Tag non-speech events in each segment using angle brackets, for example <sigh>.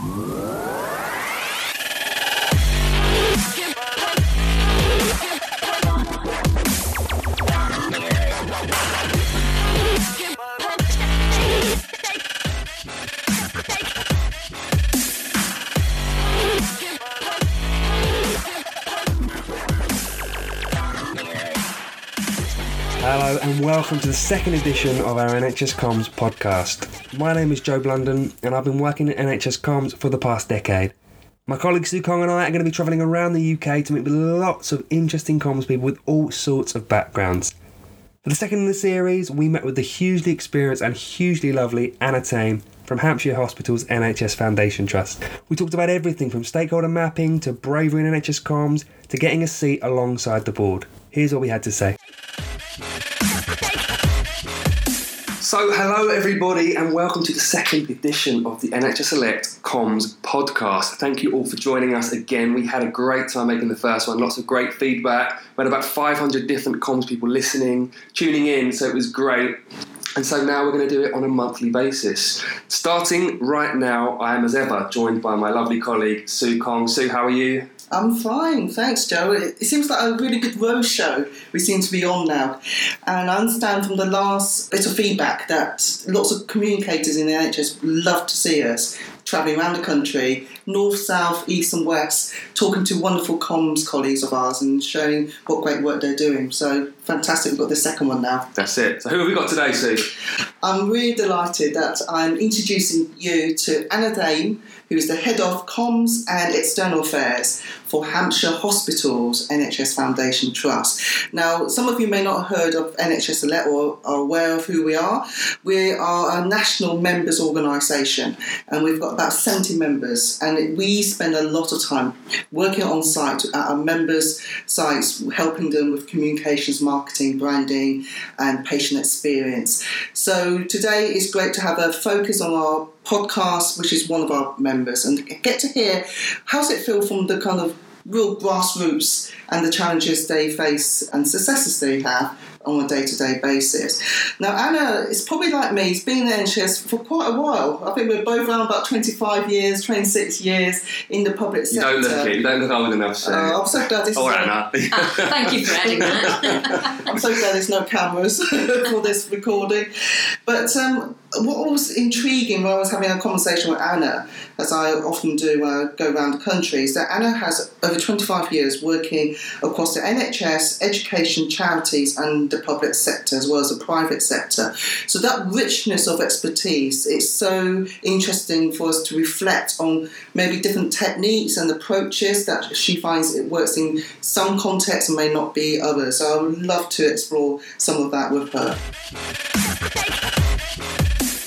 Hello and welcome to the second edition of our NHS Comms podcast. My name is Joe Blunden and I've been working at NHS Comms for the past decade. My colleague Sue Kong and I are going to be travelling around the UK to meet with lots of interesting comms people with all sorts of backgrounds. For the second in the series, we met with the hugely experienced and hugely lovely Anna Thame from Hampshire Hospital's NHS Foundation Trust. We talked about everything from stakeholder mapping to bravery in NHS comms to getting a seat alongside the board. Here's what we had to say. So, hello everybody, and welcome to the second edition of the NHS Elect Comms podcast. Thank you all for joining us again. We had a great time making the first one, lots of great feedback. We had about 500 different comms people listening, tuning in, so it was great. And so now we're going to do it on a monthly basis. Starting right now, I am as ever joined by my lovely colleague Sue Kong. Sue, how are you? I'm fine, thanks, Joe. It, seems like a really good road show we seem to be on now. And I understand from the last bit of feedback that lots of communicators in the NHS love to see us travelling around the country, north, south, east, and west, talking to wonderful comms colleagues of ours and showing what great work they're doing. So fantastic, we've got the second one now. That's it. So, who have we got today, Sue? I'm really delighted that I'm introducing you to Anna Thame, who is the head of comms and external affairs for Hampshire Hospitals NHS Foundation Trust. Now, some of you may not have heard of NHS Elect or are aware of who we are. We are a national members organisation and we've got about 70 members, and we spend a lot of time working on site at our members' sites, helping them with communications, marketing, branding, and patient experience. So today it's great to have a focus on our podcast, which is one of our members, and get to hear how's it feel from the kind of real grassroots and the challenges they face and successes they have on a day-to-day basis. Now, Anna is probably like me. He's been there in the NHS for quite a while. I think we're both around about 25 years, 26 years in the public You sector. don't look it. You don't look old enough, Sue. Uh, I'm so glad this or is Anna. <laughs> Ah, thank you for adding that. <laughs> <laughs> I'm so glad there's no cameras for this recording. But um, what was intriguing when I was having a conversation with Anna, as I often do when I go around the country, is that Anna has over 25 years working across the NHS, education, charities, and the public sector as well as the private sector. So that richness of expertise, it's so interesting for us to reflect on maybe different techniques and approaches that she finds it works in some contexts and may not be others. So I would love to explore some of that with her.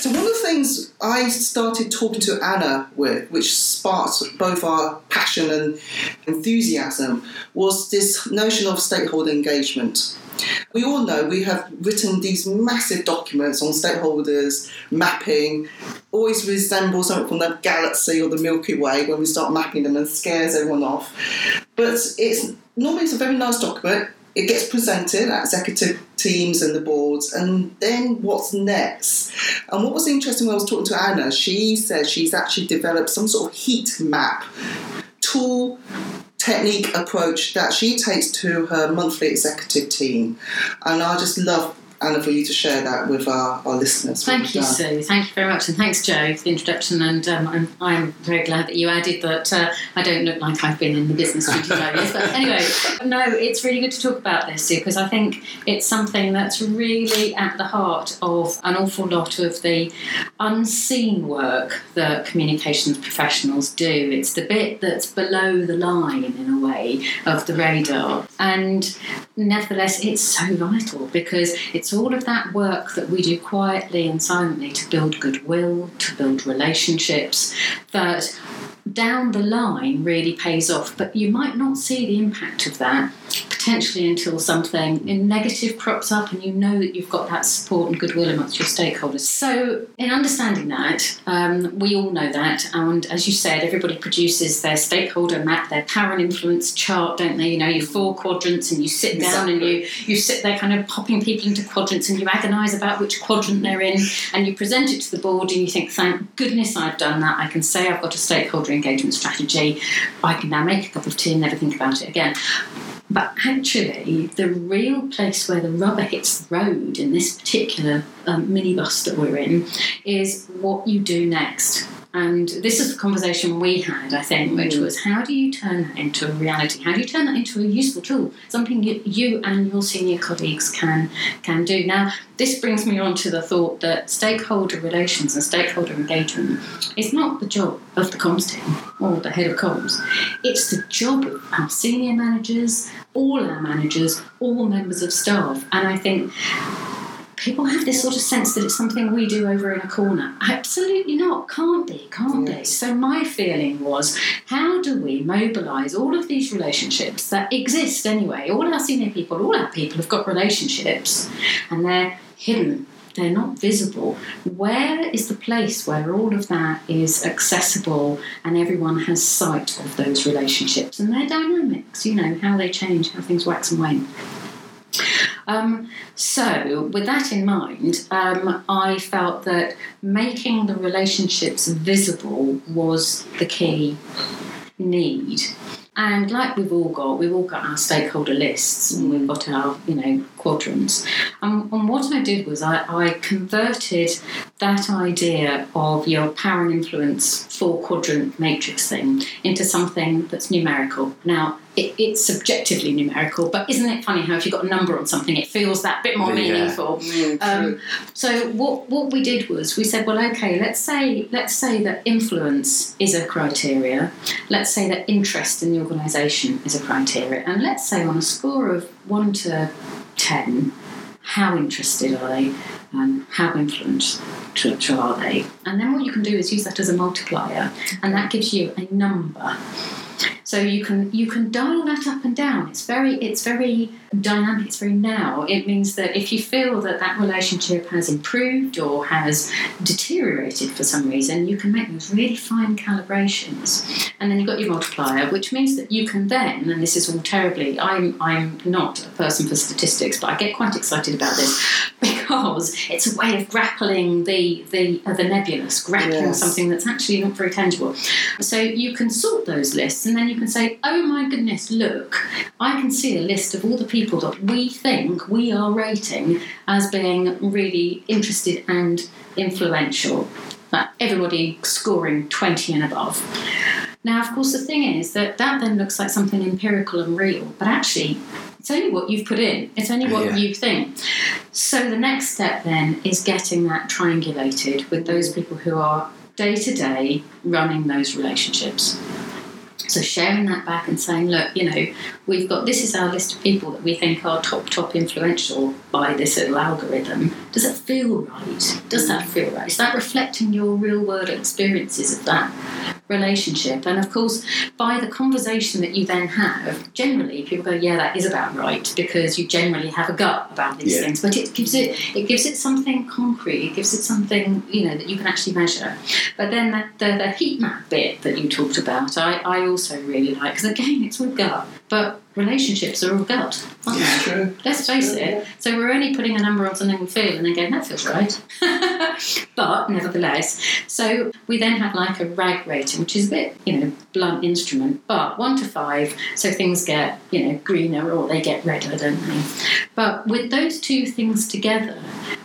So one of the things I started talking to Anna with, which sparked both our passion and enthusiasm, was this notion of stakeholder engagement. We all know we have written these massive documents on stakeholders, mapping, always resemble something from the galaxy or the Milky Way when we start mapping them and scares everyone off. But it's normally it's a very nice document. It gets presented at executive teams and the boards, and then what's next? And what was interesting when I was talking to Anna, she said she's actually developed some sort of heat map tool technique approach that she takes to her monthly executive team. And I just love Anna for you to share that with our, our listeners. Thank you, done. Sue. Thank you very much, and thanks, Joe, for the introduction. And um, I'm, I'm very glad that you added that uh, I don't look like I've been in the business for 25 years. But <laughs> anyway, no, it's really good to talk about this, Sue, because I think it's something that's really at the heart of an awful lot of the unseen work that communications professionals do. It's the bit that's below the line, in a way, of the radar. And nevertheless, it's so vital because it's all of that work that we do quietly and silently to build goodwill, to build relationships that down the line really pays off, but you might not see the impact of that, potentially until something negative crops up and you know that you've got that support and goodwill amongst your stakeholders. So, in understanding that, um, we all know that, and as you said, everybody produces their stakeholder map, their power and influence chart, don't they? You know, your four quadrants, and you sit down and you you sit there kind of popping people into quadrants, and you agonise about which quadrant they're in, and you present it to the board, and you think, thank goodness I've done that. I can say I've got a stakeholder engagement strategy. I can now make a cup of tea and never think about it again. But actually, the real place where the rubber hits the road in this particular um, minibus that we're in is what you do next. And this is the conversation we had, I think, which mm. was how do you turn that into a reality? How do you turn that into a useful tool? Something you, you and your senior colleagues can can do. Now, this brings me on to the thought that stakeholder relations and stakeholder engagement is not the job of the comms team or the head of comms. It's the job of our senior managers, all our managers, all members of staff. And I think people have this sort of sense that it's something we do over in a corner. Absolutely not. Can't be. Can't yes. be. So my feeling was, how do we mobilise all of these relationships that exist anyway? All our senior people, all our people have got relationships, and they're hidden. They're not visible. Where is the place where all of that is accessible and everyone has sight of those relationships and their dynamics? You know, how they change, how things wax and wane. Um, so, with that in mind, um, I felt that making the relationships visible was the key need. And like we've all got, we've all got our stakeholder lists and we've got our, you know, quadrants. And, and what I did was I, I converted that idea of your power and influence four quadrant matrix thing into something that's numerical. Now, it, it's subjectively numerical, but isn't it funny how if you've got a number on something, it feels that bit more yeah. meaningful? Mm, um, so what what we did was we said, well, okay, let's say let's say that influence is a criteria. Let's say that interest in the organisation is a criteria, and let's say on a score of one to 10, how interested are they and how influential are they? And then what you can do is use that as a multiplier, and that gives you a number. So you can you can dial that up and down. It's very it's very dynamic. It's very now. It means that if you feel that that relationship has improved or has deteriorated for some reason, you can make those really fine calibrations. And then you've got your multiplier, which means that you can then, and this is all terribly. I'm I'm not a person for statistics, but I get quite excited about this <laughs> because it's a way of grappling the the uh, the nebulous, grappling yes. something that's actually not very tangible. So you can sort those lists, and then you can say, "Oh my goodness, look! I can see a list of all the people that we think we are rating as being really interested and influential." That everybody scoring twenty and above. Now, of course, the thing is that that then looks like something empirical and real, but actually, it's only what you've put in. It's only what yeah. you think. So the next step then is getting that triangulated with those people who are day to day running those relationships. So sharing that back and saying, look, you know, we've got this is our list of people that we think are top, top influential by this little algorithm. Does that feel right? Does that feel right? Is that reflecting your real world experiences of that relationship? And of course, by the conversation that you then have, generally people go, yeah, that is about right, because you generally have a gut about these yeah. things. But it gives it it gives it something concrete. It gives it something you know that you can actually measure. But then the, the, the heat map bit that you talked about, I, I also really like because again, it's with gut. But relationships are all gut, aren't they? True. Let's face true, it. Yeah. So we're only putting a number on something we feel and then going, that feels right. <laughs> but nevertheless, so we then have like a RAG rating, which is a bit, you know, blunt instrument, but one to five, so things get, you know, greener or they get redder, don't they? But with those two things together,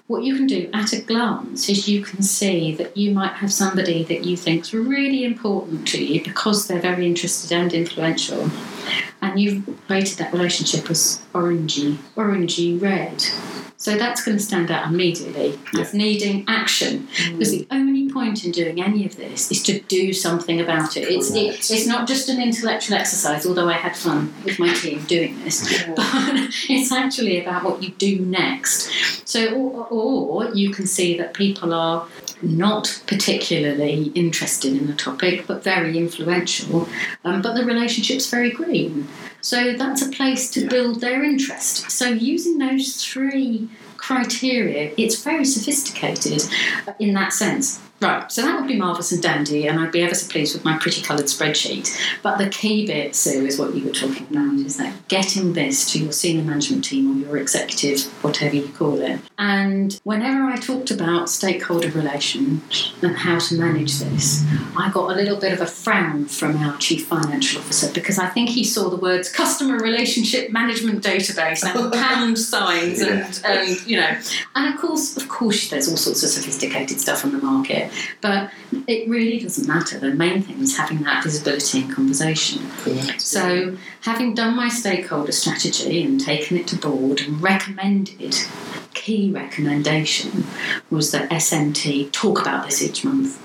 what you can do at a glance is you can see that you might have somebody that you think is really important to you because they're very interested and influential and you've rated that relationship as orangey, orangey red. So that's going to stand out immediately yeah. as needing action. Mm. Because the only point in doing any of this is to do something about it. It's, it, it's not just an intellectual exercise, although I had fun with my team doing this, yeah. <laughs> but it's actually about what you do next. So, or, or you can see that people are not particularly interested in the topic, but very influential. Um, but the relationship's very green. So that's a place to build their interest. So using those three criteria, it's very sophisticated in that sense. Right, so that would be marvellous and dandy, and I'd be ever so pleased with my pretty coloured spreadsheet. But the key bit, Sue, is what you were talking about, is that getting this to your senior management team or your executive, whatever you call it. And whenever I talked about stakeholder relations and how to manage this, I got a little bit of a frown from our chief financial officer because I think he saw the words customer relationship management database and <laughs> pound signs and, and you know, and of course, of course, there's all sorts of sophisticated stuff on the market. But it really doesn't matter. The main thing is having that visibility and conversation. Correct. So, having done my stakeholder strategy and taken it to board and recommended, key recommendation was that SMT talk about this each month.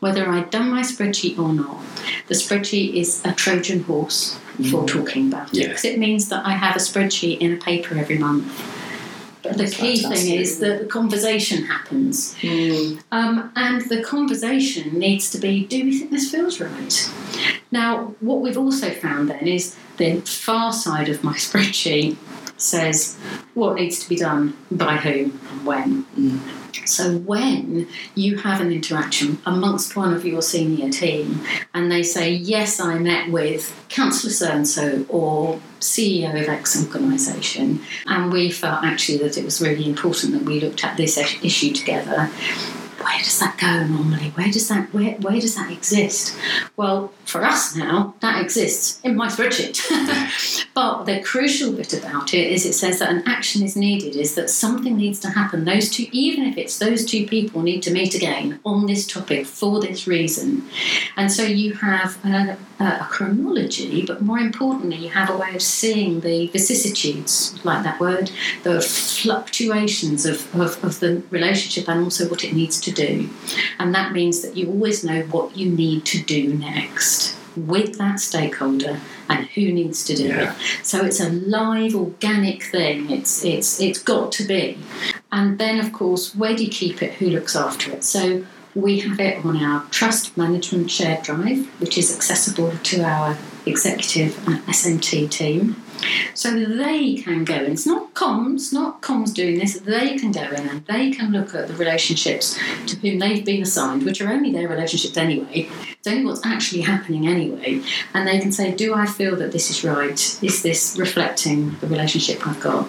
Whether I'd done my spreadsheet or not, the spreadsheet is a Trojan horse for mm. talking about it because it means that I have a spreadsheet in a paper every month. But the key thing is that the conversation happens. Mm, Um, and the conversation needs to be do we think this feels right? Now, what we've also found then is the far side of my <laughs> spreadsheet says what needs to be done by whom and when. Mm. So, when you have an interaction amongst one of your senior team and they say, Yes, I met with Councillor so and so or CEO of X organisation, and we felt actually that it was really important that we looked at this issue together. Where does that go normally? Where does that where, where does that exist? Well, for us now, that exists in my spreadsheet. <laughs> but the crucial bit about it is it says that an action is needed, is that something needs to happen. Those two, even if it's those two people, need to meet again on this topic for this reason. And so you have a, a chronology, but more importantly, you have a way of seeing the vicissitudes, like that word, the fluctuations of, of, of the relationship and also what it needs to do. And that means that you always know what you need to do next with that stakeholder and who needs to do Yeah. it. So it's a live, organic thing. It's it's it's got to be. And then of course, where do you keep it? Who looks after it? So we have it on our trust management shared drive, which is accessible to our executive and SMT team. So they can go in. It's not comms, not comms doing this. They can go in and they can look at the relationships to whom they've been assigned, which are only their relationships anyway. It's only what's actually happening anyway. And they can say, Do I feel that this is right? Is this reflecting the relationship I've got?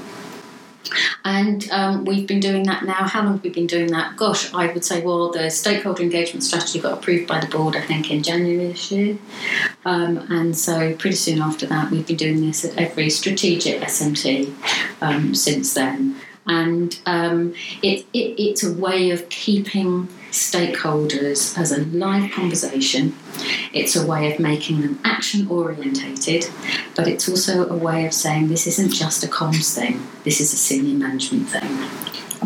And um, we've been doing that now. How long have we been doing that? Gosh, I would say, well, the stakeholder engagement strategy got approved by the board, I think, in January this year. Um, and so, pretty soon after that, we've been doing this at every strategic SMT um, since then. And um, it, it, it's a way of keeping stakeholders as a live conversation. It's a way of making them action orientated, but it's also a way of saying this isn't just a comms thing, this is a senior management thing.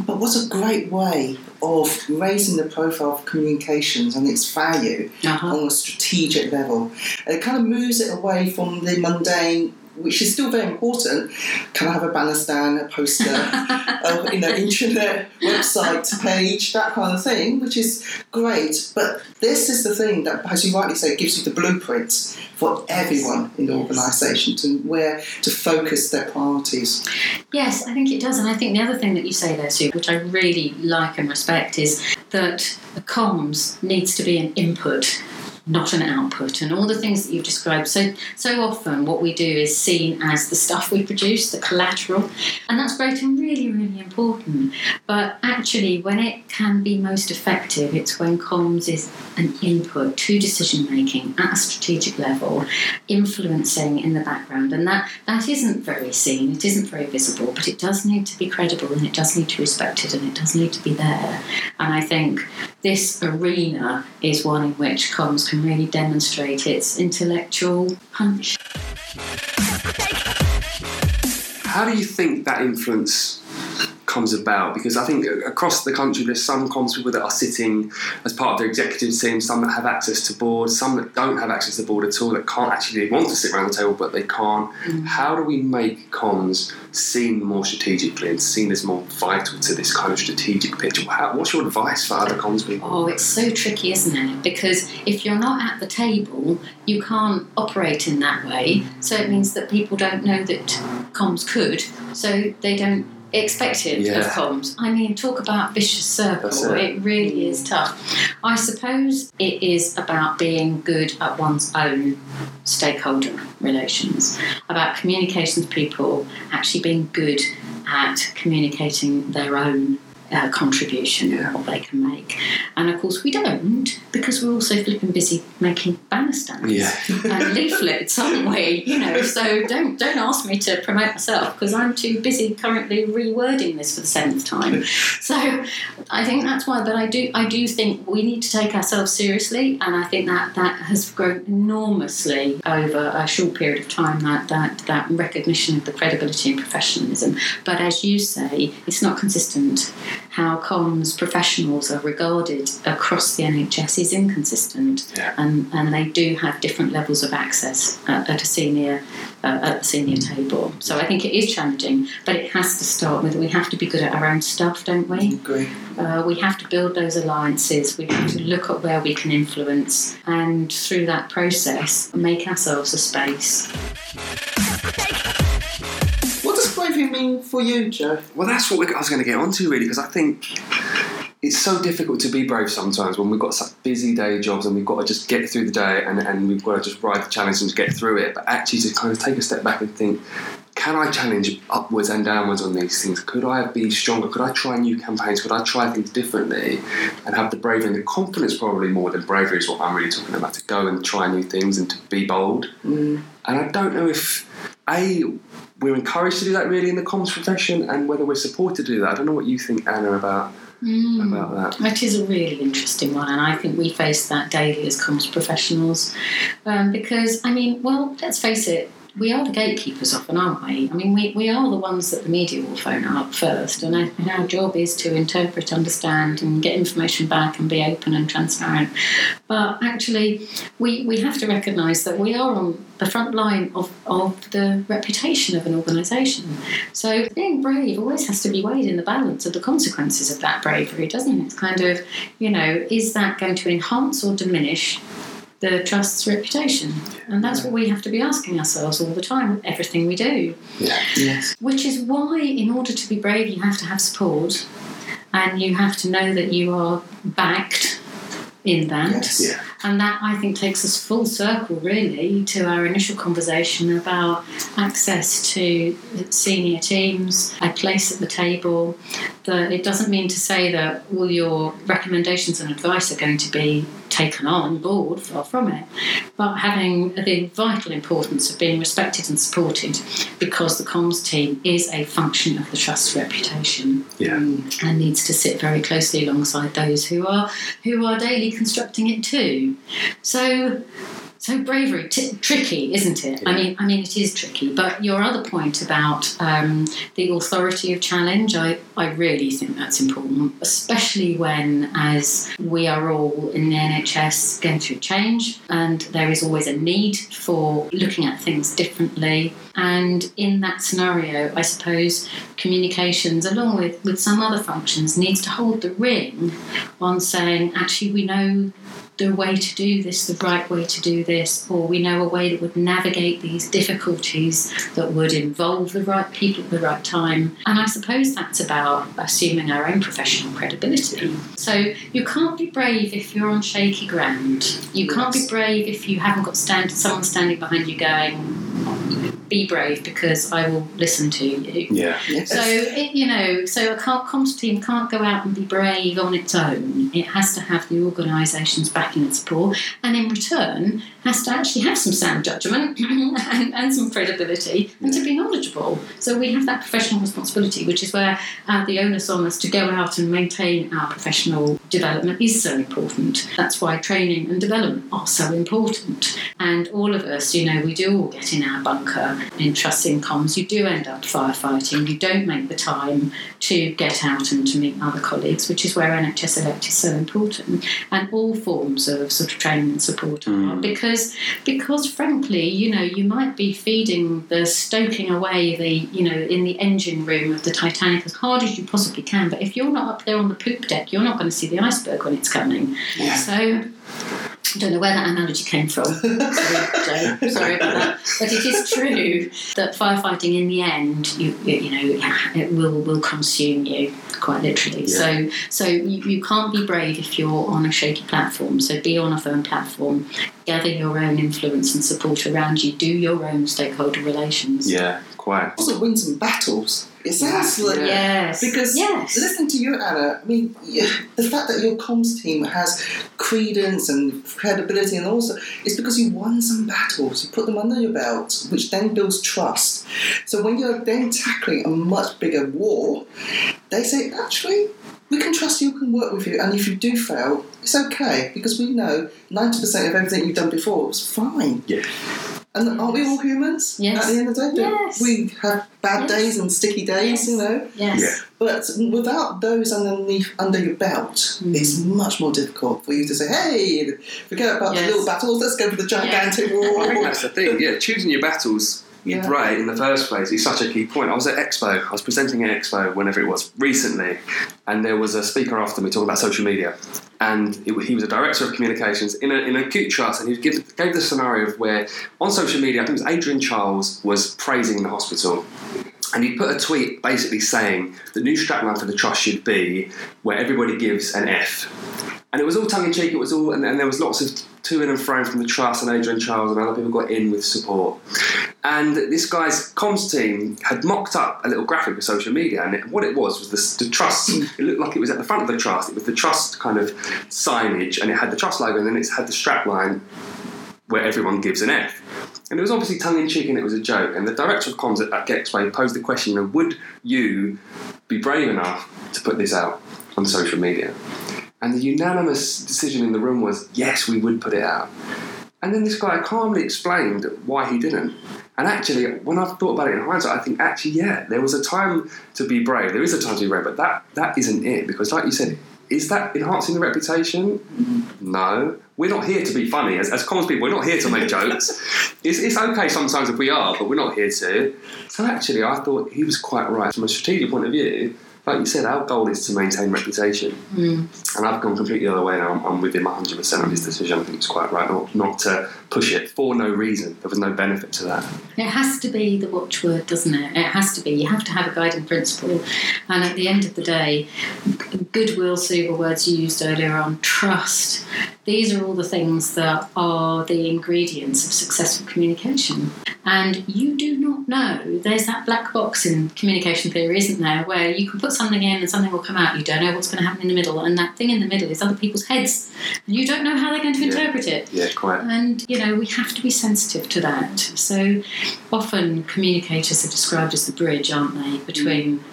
But what a great way of raising the profile of communications and its value Uh-huh. on a strategic level. And it kind of moves it away from the mundane, which is still very important. Can I have a banner stand, a poster, <laughs> a, you know, internet website page, that kind of thing, which is great. But this is the thing that, as you rightly say, gives you the blueprint for everyone in the Yes. organisation to where to focus their priorities. Yes, I think it does. And I think the other thing that you say there, too, which I really like and respect, is that the comms needs to be an input, not an output. And all the things that you've described. So, so often what we do is seen as the stuff we produce, the collateral. And that's great and really, really important. But actually, when it can be most effective, it's when comms is an input to decision making at a strategic level, influencing in the background. And that, that isn't very seen, it isn't very visible, but it does need to be credible and it does need to be respected and it does need to be there. And I think this arena is one in which comms can really demonstrate its intellectual punch. How do you think that influence comes about because I think across the country there's some comms people that are sitting as part of their executive team, some that have access to boards, some that don't have access to board at all, that can't actually want to sit around the table but they can't. Mm. How do we make comms seen more strategically and seen as more vital to this kind of strategic picture? How, what's your advice for other comms people? Oh, it's so tricky, isn't it? Because if you're not at the table, you can't operate in that way. So it means that people don't know that comms could, so they don't expect it of Yeah. comms. I mean, talk about vicious circle. It. It really mm. is tough. I suppose it is about being good at one's own stakeholder relations, about communications people actually being good at communicating their own uh, contribution, what they can make. And of course, we don't because we're also flipping busy making banner stands Yeah. and <laughs> leaflets, aren't we? You know, so don't don't ask me to promote myself because I'm too busy currently rewording this for the seventh time. <laughs> So I think that's why. But I do I do think we need to take ourselves seriously, and I think that that has grown enormously over a short period of time. That that that recognition of the credibility and professionalism. But as you say, it's not consistent. How comms professionals are regarded across the NHS is inconsistent, Yeah. and, and they do have different levels of access at, at a senior uh, at the senior table. So I think it is challenging, but it has to start with we have to be good at our own stuff, don't we? Agree. Uh, we have to build those alliances. We have to look at where we can influence, and through that process, make ourselves a space. Mean for you, Joe? Well, that's what I was going to get onto, really, because I think it's so difficult to be brave sometimes when we've got such busy day jobs and we've got to just get through the day and, and we've got to just ride the challenge and get through it. But actually, to kind of take a step back and think, can I challenge upwards and downwards on these things? Could I be stronger? Could I try new campaigns? Could I try things differently? And have the bravery and the confidence, probably more than bravery, is what I'm really talking about, to go and try new things and to be bold. Mm. And I don't know if, A, we're encouraged to do that really in the comms profession and whether we're supported to do that. I don't know what you think, Anna, about, about that. It is a really interesting one, and I think we face that daily as comms professionals. Um, because, I mean, well, let's face it, we are the gatekeepers often, aren't we? I mean, we, we are the ones that the media will phone up first, and our, job is to interpret, understand, and get information back and be open and transparent. But actually, we, we have to recognise that we are on the front line of, of the reputation of an organisation. So being brave always has to be weighed in the balance of the consequences of that bravery, doesn't it? It's kind of, you know, is that going to enhance or diminish the trust's reputation? And that's what we have to be asking ourselves all the time with everything we do. Yeah. Yes. Which is why, in order to be brave, you have to have support and you have to know that you are backed in that. Yes. Yeah. And that I think takes us full circle really to our initial conversation about access to senior teams, a place at the table. That it doesn't mean to say that all your recommendations and advice are going to be taken on board, far from it, but having the vital importance of being respected and supported because the comms team is a function of the trust's reputation Yeah. and needs to sit very closely alongside those who are who are daily constructing it too. So. So bravery, t- tricky, isn't it? I mean, I mean, it is tricky. But your other point about um, the authority of challenge, I, I really think that's important, especially when, as we are all in the NHS going through change, and there is always a need for looking at things differently. And in that scenario, I suppose communications, along with, with some other functions, needs to hold the ring on saying, actually, we know the way to do this, the right way to do this, or we know a way that would navigate these difficulties that would involve the right people at the right time. And I suppose that's about assuming our own professional credibility. So you can't be brave if you're on shaky ground. You can't be brave if you haven't got stand someone standing behind you going, be brave because I will listen to you. Yeah. Yes. So it, you know, so a co- comms team can't go out and be brave on its own. It has to have the organisation's backing and support, and in return, has to actually have some sound judgment <clears throat> and, and some credibility, and to be knowledgeable. So we have that professional responsibility, which is where uh, the onus on us to go out and maintain our professional development is so important. That's why training and development are so important. And all of us, you know, we do all get in our bunker in trusting comms, you do end up firefighting. You don't make the time to get out and to meet other colleagues, which is where NHS Elect is so important, and all forms of sort of training and support are mm. because because frankly, you know, you might be feeding the stoking away the you know in the engine room of the Titanic as hard as you possibly can, but if you're not up there on the poop deck, you're not going to see the iceberg when it's coming. So. I don't know where that analogy came from. <laughs> Sorry, Joe. Sorry about that. But it is true that firefighting, in the end, you, you know, it will will consume you quite literally. Yeah. So so you, you can't be brave if you're on a shaky platform. So be on a firm platform. Gather your own influence and support around you. Do your own stakeholder relations. Yeah, quite. Also win some battles. It sounds like Yes. Because yes. listening to you, Anna, I mean, yeah, the fact that your comms team has credence and credibility, and also it's because you won some battles, you put them under your belt, which then builds trust. So when you're then tackling a much bigger war, they say, actually, we can trust you, we can work with you, and if you do fail, it's okay because we know 90% of everything you've done before was fine. Yeah. And aren't we all humans? Yes. At the end of the day, Yes. we have bad Yes. days and sticky days, Yes. you know. Yes. Yeah. But without those underneath under your belt, Mm. it's much more difficult for you to say, "Hey, forget about Yes. the little battles. Let's go for the gigantic war." I think that's the thing. Yeah, choosing your battles Yeah. right in the first place is such a key point. I was at Expo. I was presenting at Expo whenever it was recently, and there was a speaker after me talking about social media. And it, he was a director of communications in, a, in an acute trust, and he gave the scenario of where on social media, I think it was Adrian Chiles was praising the hospital. And he put a tweet basically saying the new strapline for the trust should be where everybody gives an F. And it was all tongue in cheek. It was all, and, and there was lots of to and fro from the trust, and Adrian Chiles and other people got in with support. And this guy's comms team had mocked up a little graphic for social media, and it, what it was was the, the trust. It looked like it was at the front of the trust. It was the trust kind of signage, and it had the trust logo, and then it had the strap line where everyone gives an F. And it was obviously tongue in cheek and it was a joke. And the director of comms at, at Gexway posed the question, would you be brave enough to put this out on social media? And the unanimous decision in the room was, yes, we would put it out. And then this guy calmly explained why he didn't. And actually, when I've thought about it in hindsight, I think actually, yeah, there was a time to be brave. There is a time to be brave, but that that isn't it. Because, like you said, is that enhancing the reputation? No. We're not here to be funny. As, as comms people, we're not here to make jokes. <laughs> It's, it's okay sometimes if we are, but we're not here to. So actually, I thought he was quite right from a strategic point of view. Like you said, our goal is to maintain reputation. Mm. And I've gone completely the other way now. I'm, I'm with him 100% on his decision. I think it's quite right not, not to push it for no reason. There was no benefit to that. It has to be the watchword, doesn't it? It has to be. You have to have a guiding principle. And at the end of the day, goodwill, Sue, were words you used earlier on, trust. These are all the things that are the ingredients of successful communication. And you do not know. There's that black box in communication theory, isn't there, where you can put something in and something will come out. You don't know what's going to happen in the middle. And that thing in the middle is other people's heads. And you don't know how they're going to Yeah. interpret it. Yeah, quite. And you know, we have to be sensitive to that. So often communicators are described as the bridge, aren't they, between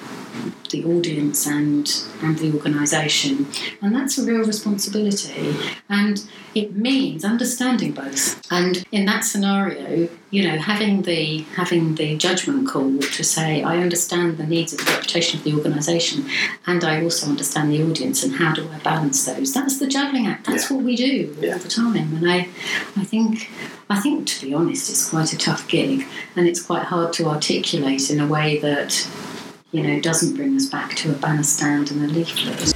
the audience and and the organisation. And that's a real responsibility. And it means understanding both. And in that scenario, you know, having the having the judgment call to say, I understand the needs of the reputation of the organisation and I also understand the audience and how do I balance those? That's the juggling act. That's Yeah. what we do Yeah. all the time. And I I think I think to be honest it's quite a tough gig and it's quite hard to articulate in a way that you know doesn't bring us back to a banner stand and a leaflet.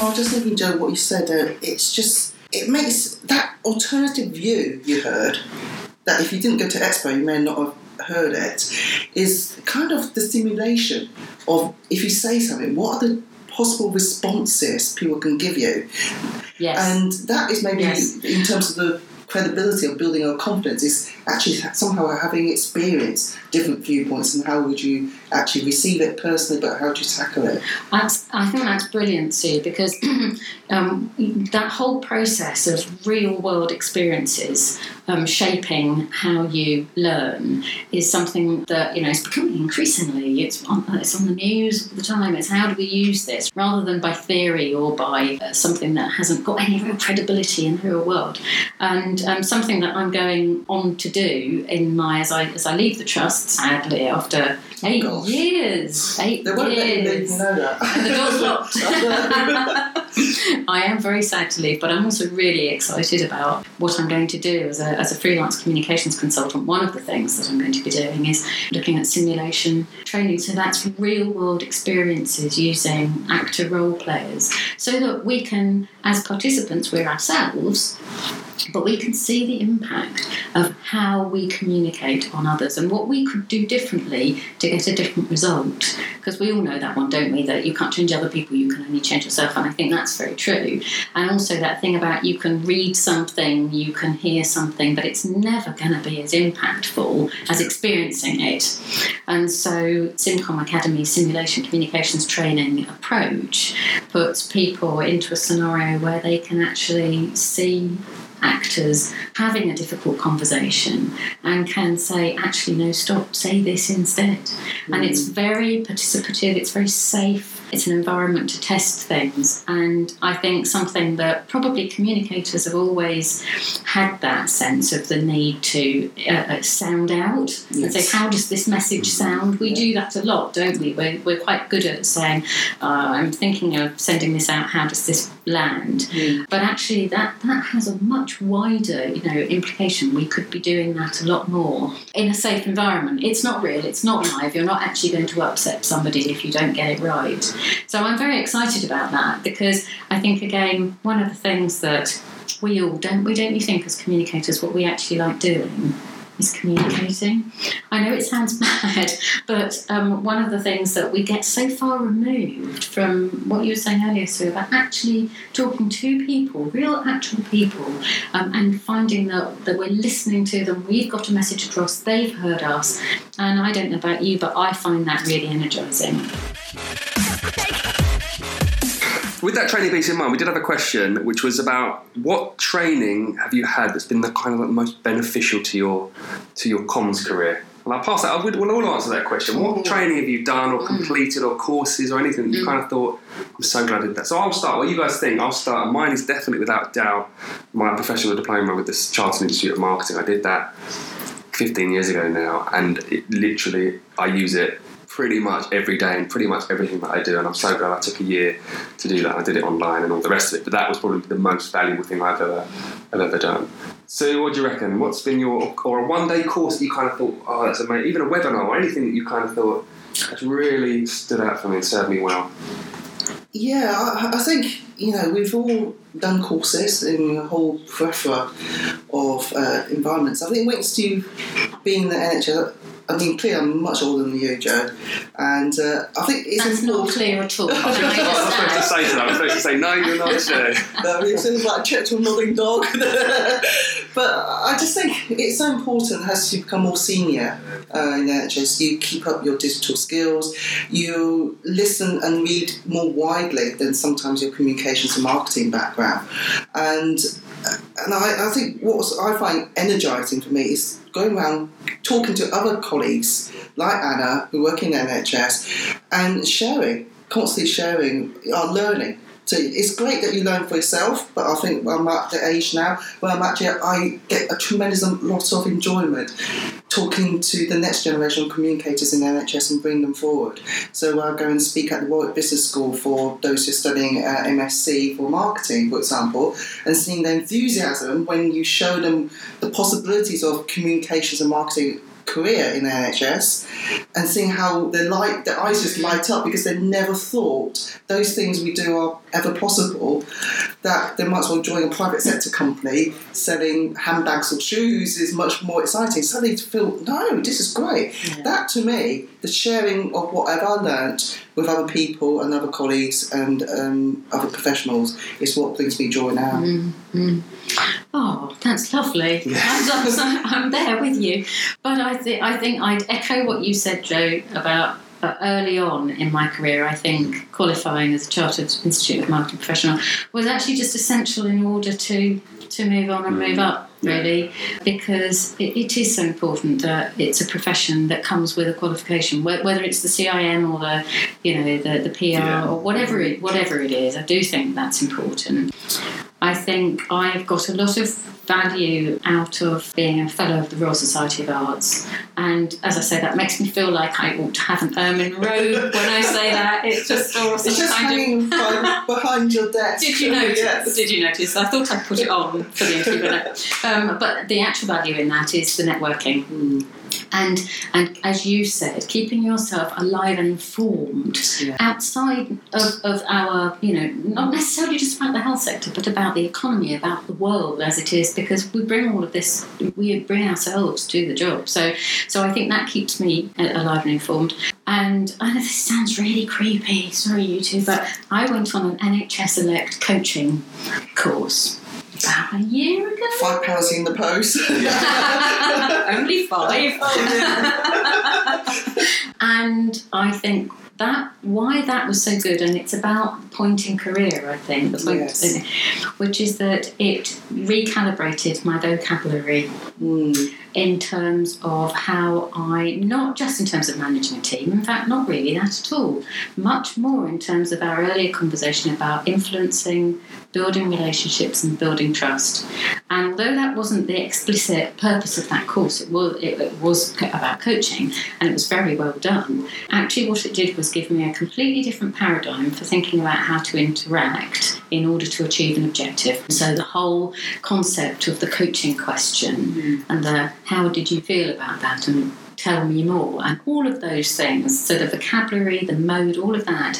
I was just thinking, Joe, what you said. Uh, it's just it makes that alternative view you heard that if you didn't go to Expo, you may not have heard it. Is kind of the simulation of if you say something, what are the possible responses people can give you, Yes. and that is maybe Yes. in terms of the credibility of building our confidence is actually somehow having experienced different viewpoints and how would you actually receive it personally but how do you tackle it That's, I think that's brilliant, Sue, because <clears throat> um, that whole process of real world experiences um, shaping how you learn is something that you know is becoming increasingly. It's on, it's on the news all the time. It's how do we use this rather than by theory or by uh, something that hasn't got any real credibility in the real world. And um, something that I'm going on to do in my as I as I leave the trust, sadly after eight gosh. years, eight They won't let you leave, years. you know that. The door's locked. <laughs> I am very sad to leave, but I'm also really excited about what I'm going to do as a, as a freelance communications consultant. One of the things that I'm going to be doing is looking at simulation training. So that's real world experiences using actor role players so that we can, as participants, we're ourselves, but we can see the impact of how we communicate on others and what we could do differently to get a different result. Because we all know that one, don't we? That you can't change other people, you can only change yourself. And I think that's very true. And also that thing about you can read something, you can hear something, but it's never going to be as impactful as experiencing it. And so, Simcom Academy simulation communications training approach puts people into a scenario where they can actually see actors having a difficult conversation and can say, actually, no, stop, say this instead. And it's mm. very participative, it's very safe, it's an environment to test things. And I think something that probably communicators have always had that sense of the need to uh, uh, sound out and say, how does this message sound? We do that a lot, don't we? We're, we're quite good at saying, uh, I'm thinking of sending this out, how does this land? Mm. But actually, that, that has a much wider, you know, implication. We could be doing that a lot more in a safe environment. It's not real. It's not live. You're not actually going to upset somebody if you don't get it right. So I'm very excited about that because I think again one of the things that we all don't we don't you think as communicators what we actually like doing is communicating. I know it sounds <laughs> bad, but um, one of the things that we get so far removed from what you were saying earlier, Sue, about actually talking to people, real actual people, um, and finding that, that we're listening to them, we've got a message across, they've heard us. And I don't know about you, but I find that really energising. <laughs> With that training piece in mind, we did have a question which was about what training have you had that's been the kind of like most beneficial to your to your comms career? And I'll pass that. I would, we'll all answer that question. What training have you done or completed or courses or anything that you mm. kind of thought, I'm so glad I did that. So I'll start. What you guys think? I'll start. Mine is definitely without doubt my professional diploma with the Chartered Institute of Marketing. I did that 15 years ago now, and it literally I use it pretty much every day and pretty much everything that I do. And I'm so glad I took a year to do that. I did it online and all the rest of it, but that was probably the most valuable thing I've ever I've ever done. So, what do you reckon? What's been your or a one day course that you kind of thought, oh, that's amazing? Even a webinar or anything that you kind of thought that's really stood out for me and served me well. Yeah, I, I think you know we've all done courses in a whole plethora of uh, environments. I think thanks to being the NHS, I mean, clearly I'm much older than you, Joe, and uh, I think it's That's not clear at all. <laughs> I I was supposed to say to that. I was supposed to say no, you're not. Sure. <laughs> No, it sounds like a gentle nodding dog. <laughs> but I just think it's so important as you become more senior uh, in the NHS, you keep up your digital skills, you listen and read more widely than sometimes your communications and marketing background. And and I, I think what I find energising for me is going around talking to other colleagues like Anna who work in NHS and sharing, constantly sharing our learning. So it's great that you learn for yourself, but I think I'm at the age now where I'm actually I get a tremendous lot of enjoyment talking to the next generation of communicators in NHS and bring them forward. So I go and speak at the Warwick Business School for those who are studying uh, MSc for marketing, for example, and seeing the enthusiasm when you show them the possibilities of communications and marketing career in NHS and seeing how their light their eyes just light up because they never thought those things we do are ever possible that they might as well join a private sector company selling handbags or shoes is much more exciting. Suddenly to feel no this is great. That to me the sharing of whatever I learnt with other people and other colleagues and um, other professionals is what brings me joy now. Oh, that's lovely. I'm, I'm- <laughs> I'm there with you. But I, th- I think I'd echo what you said, Joe, about uh, early on in my career. I think qualifying as a Chartered Institute of Marketing Professional was actually just essential in order to to move on and move up really, because it, it is so important that it's a profession that comes with a qualification, whether it's the CIM or the, you know, the, the PR Yeah. or whatever it, whatever it is. I do think that's important. I think I've got a lot of value out of being a fellow of the Royal Society of Arts, and as I say, that makes me feel like I ought to have an ermine robe <laughs> when I say that. It's just It's just kind of hanging by, <laughs> behind your desk. did you notice? Yes. Did you notice? I thought I'd put it on for the <laughs> interview. Um, but the actual value in that is the networking. Mm. And and as you said, keeping yourself alive and informed Yeah. outside of, of our, you know, not necessarily just about the health sector, but about the economy, about the world as it is, because we bring all of this, we bring ourselves to the job. So so I think that keeps me alive and informed. And I know this sounds really creepy, sorry you two, but I went on an NHS Elect coaching course about a year ago. Five pounds in the post. <laughs> <laughs> Only five. And I think that why that was so good, and it's about point in career. I think point, Yes. which is that it recalibrated my vocabulary Mm. in terms of how I, not just in terms of managing a team, in fact, not really that at all, much more in terms of our earlier conversation about influencing, building relationships, and building trust. And although that wasn't the explicit purpose of that course, it was, it, it was about coaching and it was very well done. Actually, what it did was give me a completely different paradigm for thinking about how to interact in order to achieve an objective. So the whole concept of the coaching question mm-hmm. and the how did you feel about that and tell me more and all of those things so the vocabulary the mode all of that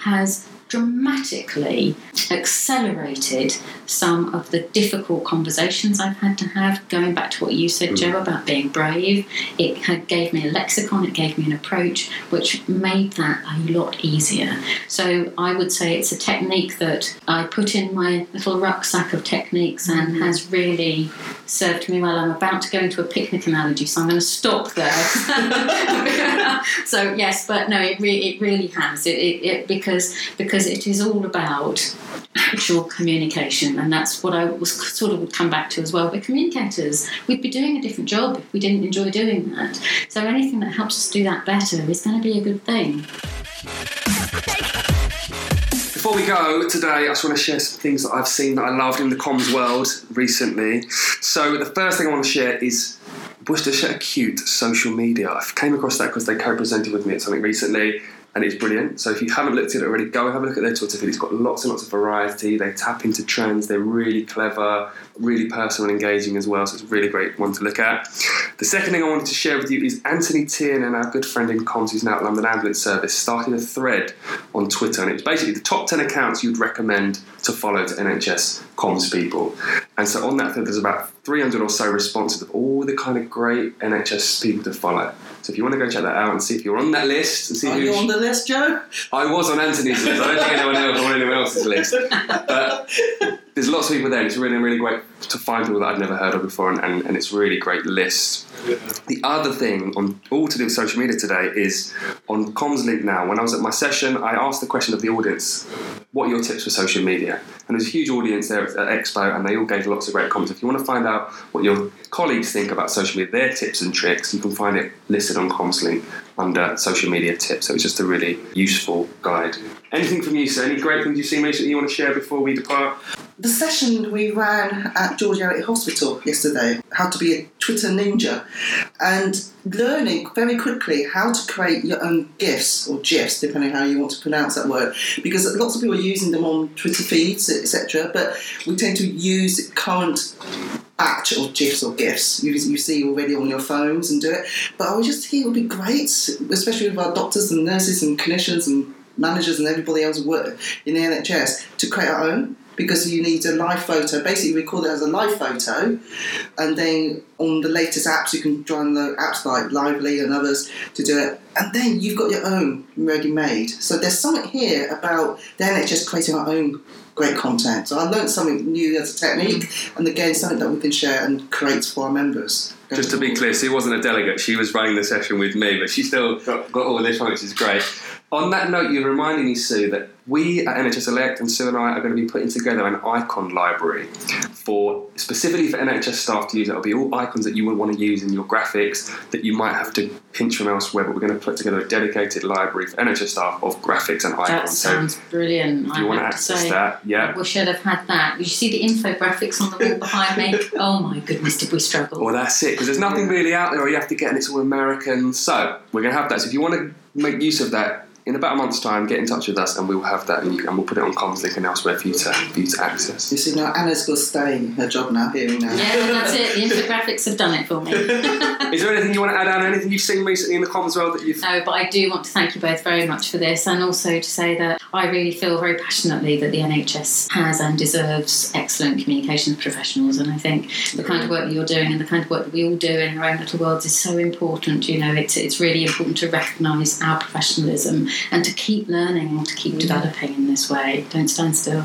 has dramatically accelerated some of the difficult conversations I've had to have. Going back to what you said, mm. Joe, about being brave, it had, gave me a lexicon, it gave me an approach, which made that a lot easier. So I would say it's a technique that I put in my little rucksack of techniques and mm-hmm. has really served me well. I'm about to go into a picnic analogy, so I'm going to stop there. <laughs> so yes, but no, it, re- it really has. It, it, it because because it is all about actual communication, and that's what I was sort of would come back to as well. We're communicators, we'd be doing a different job if we didn't enjoy doing that. So anything that helps us do that better is going to be a good thing. Before we go today, I just want to share some things that I've seen that I loved in the comms world recently. So the first thing I want to share is Worcestershire Acute social media. I came across that because they co-presented with me at something recently, and it's brilliant. So if you haven't looked at it already, go have a look at their Twitter feed. It's got lots and lots of variety. They tap into trends. They're really clever, really personal and engaging as well. So it's a really great one to look at. The second thing I wanted to share with you is Anthony Tiernan, our good friend in comms who's now at London Ambulance Service, started a thread on Twitter, and it's basically the top 10 accounts you'd recommend to follow to NHS comms people. And so on that thread, there's about 300 or so responses of all the kind of great NHS people to follow. So if you want to go check that out and see if you're on that list and see Are you on the list, Joe? I was on Anthony's list. I don't think anyone else on anyone else's list. But there's lots of people there. and It's really, really great to find people that I'd never heard of before, and, and, and it's really great list. The other thing, on all to do with social media today, is on Comms now. When I was at my session, I asked the question of the audience, "What are your tips for social media?" And there's a huge audience there at Expo, and they all gave lots of great comments. If you want to find out what your colleagues think about social media, their tips and tricks, you can find it listed on Comms under social media tips. So it's just a really useful guide. Anything from you, sir? Any great things you've seen recently you want to share before we depart? The session we ran at George Eliot Hospital yesterday, how to be a Twitter ninja, and learning very quickly how to create your own GIFs or GIFs, depending how you want to pronounce that word, because lots of people are using them on Twitter feeds, etc. But we tend to use current of GIFs or GIFs you, you see already on your phones and do it. But I was just think it would be great, especially with our doctors and nurses and clinicians and managers and everybody else who work in the NHS, to create our own because you need a live photo. Basically, we call it as a live photo, and then on the latest apps, you can join the apps like Lively and others to do it, and then you've got your own ready made. So there's something here about then the NHS creating our own great content. So I learned something new as a technique, and again, something that we can share and create for our members. Just to be clear, Sue wasn't a delegate. She was running the session with me, but she still got, got all this which is great. On that note, you're reminding me, Sue, that we at NHS Elect and Sue and I are going to be putting together an icon library for specifically for NHS staff to use. It'll be all icons that you would want to use in your graphics that you might have to pinch from elsewhere. But we're going to put together a dedicated library for NHS staff of graphics and icons. That sounds so brilliant. if I you want to have to access say. that, yeah. We should have had that. Did you see the infographics on the wall behind me? <laughs> Oh my goodness, did we struggle? Well, that's it, because there's nothing really out there, or you have to get, and it's all American. So we're going to have that. So if you want to make use of that, in about a month's time, get in touch with us, and we will have that, and, you, and we'll put it on CommsLink and elsewhere for you to for you to access. You see, now Anna's got to stay her job now, hearing that. Yeah, well, that's it. The infographics have done it for me. <laughs> Is there anything you want to add on? Anything you've seen recently in the comms world that you've? No, but I do want to thank you both very much for this, and also to say that I really feel very passionately that the NHS has and deserves excellent communications professionals. And I think the kind of work that you're doing and the kind of work that we all do in our own little worlds is so important. You know, it's it's really important to recognise our professionalism and to keep learning and to keep mm. developing in this way. Don't stand still.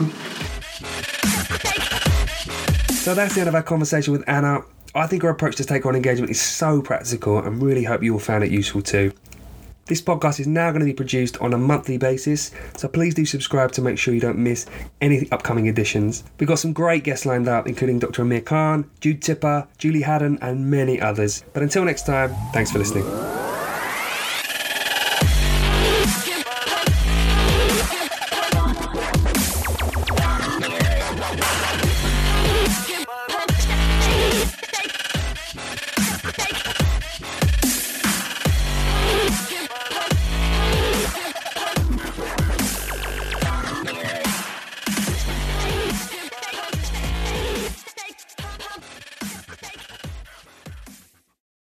So that's the end of our conversation with Anna. I think her approach to stakeholder engagement is so practical and really hope you all found it useful too. This podcast is now going to be produced on a monthly basis, so please do subscribe to make sure you don't miss any upcoming editions. We've got some great guests lined up, including Dr. Amir Khan, Jude Tipper, Julie Haddon, and many others. But until next time, thanks for listening.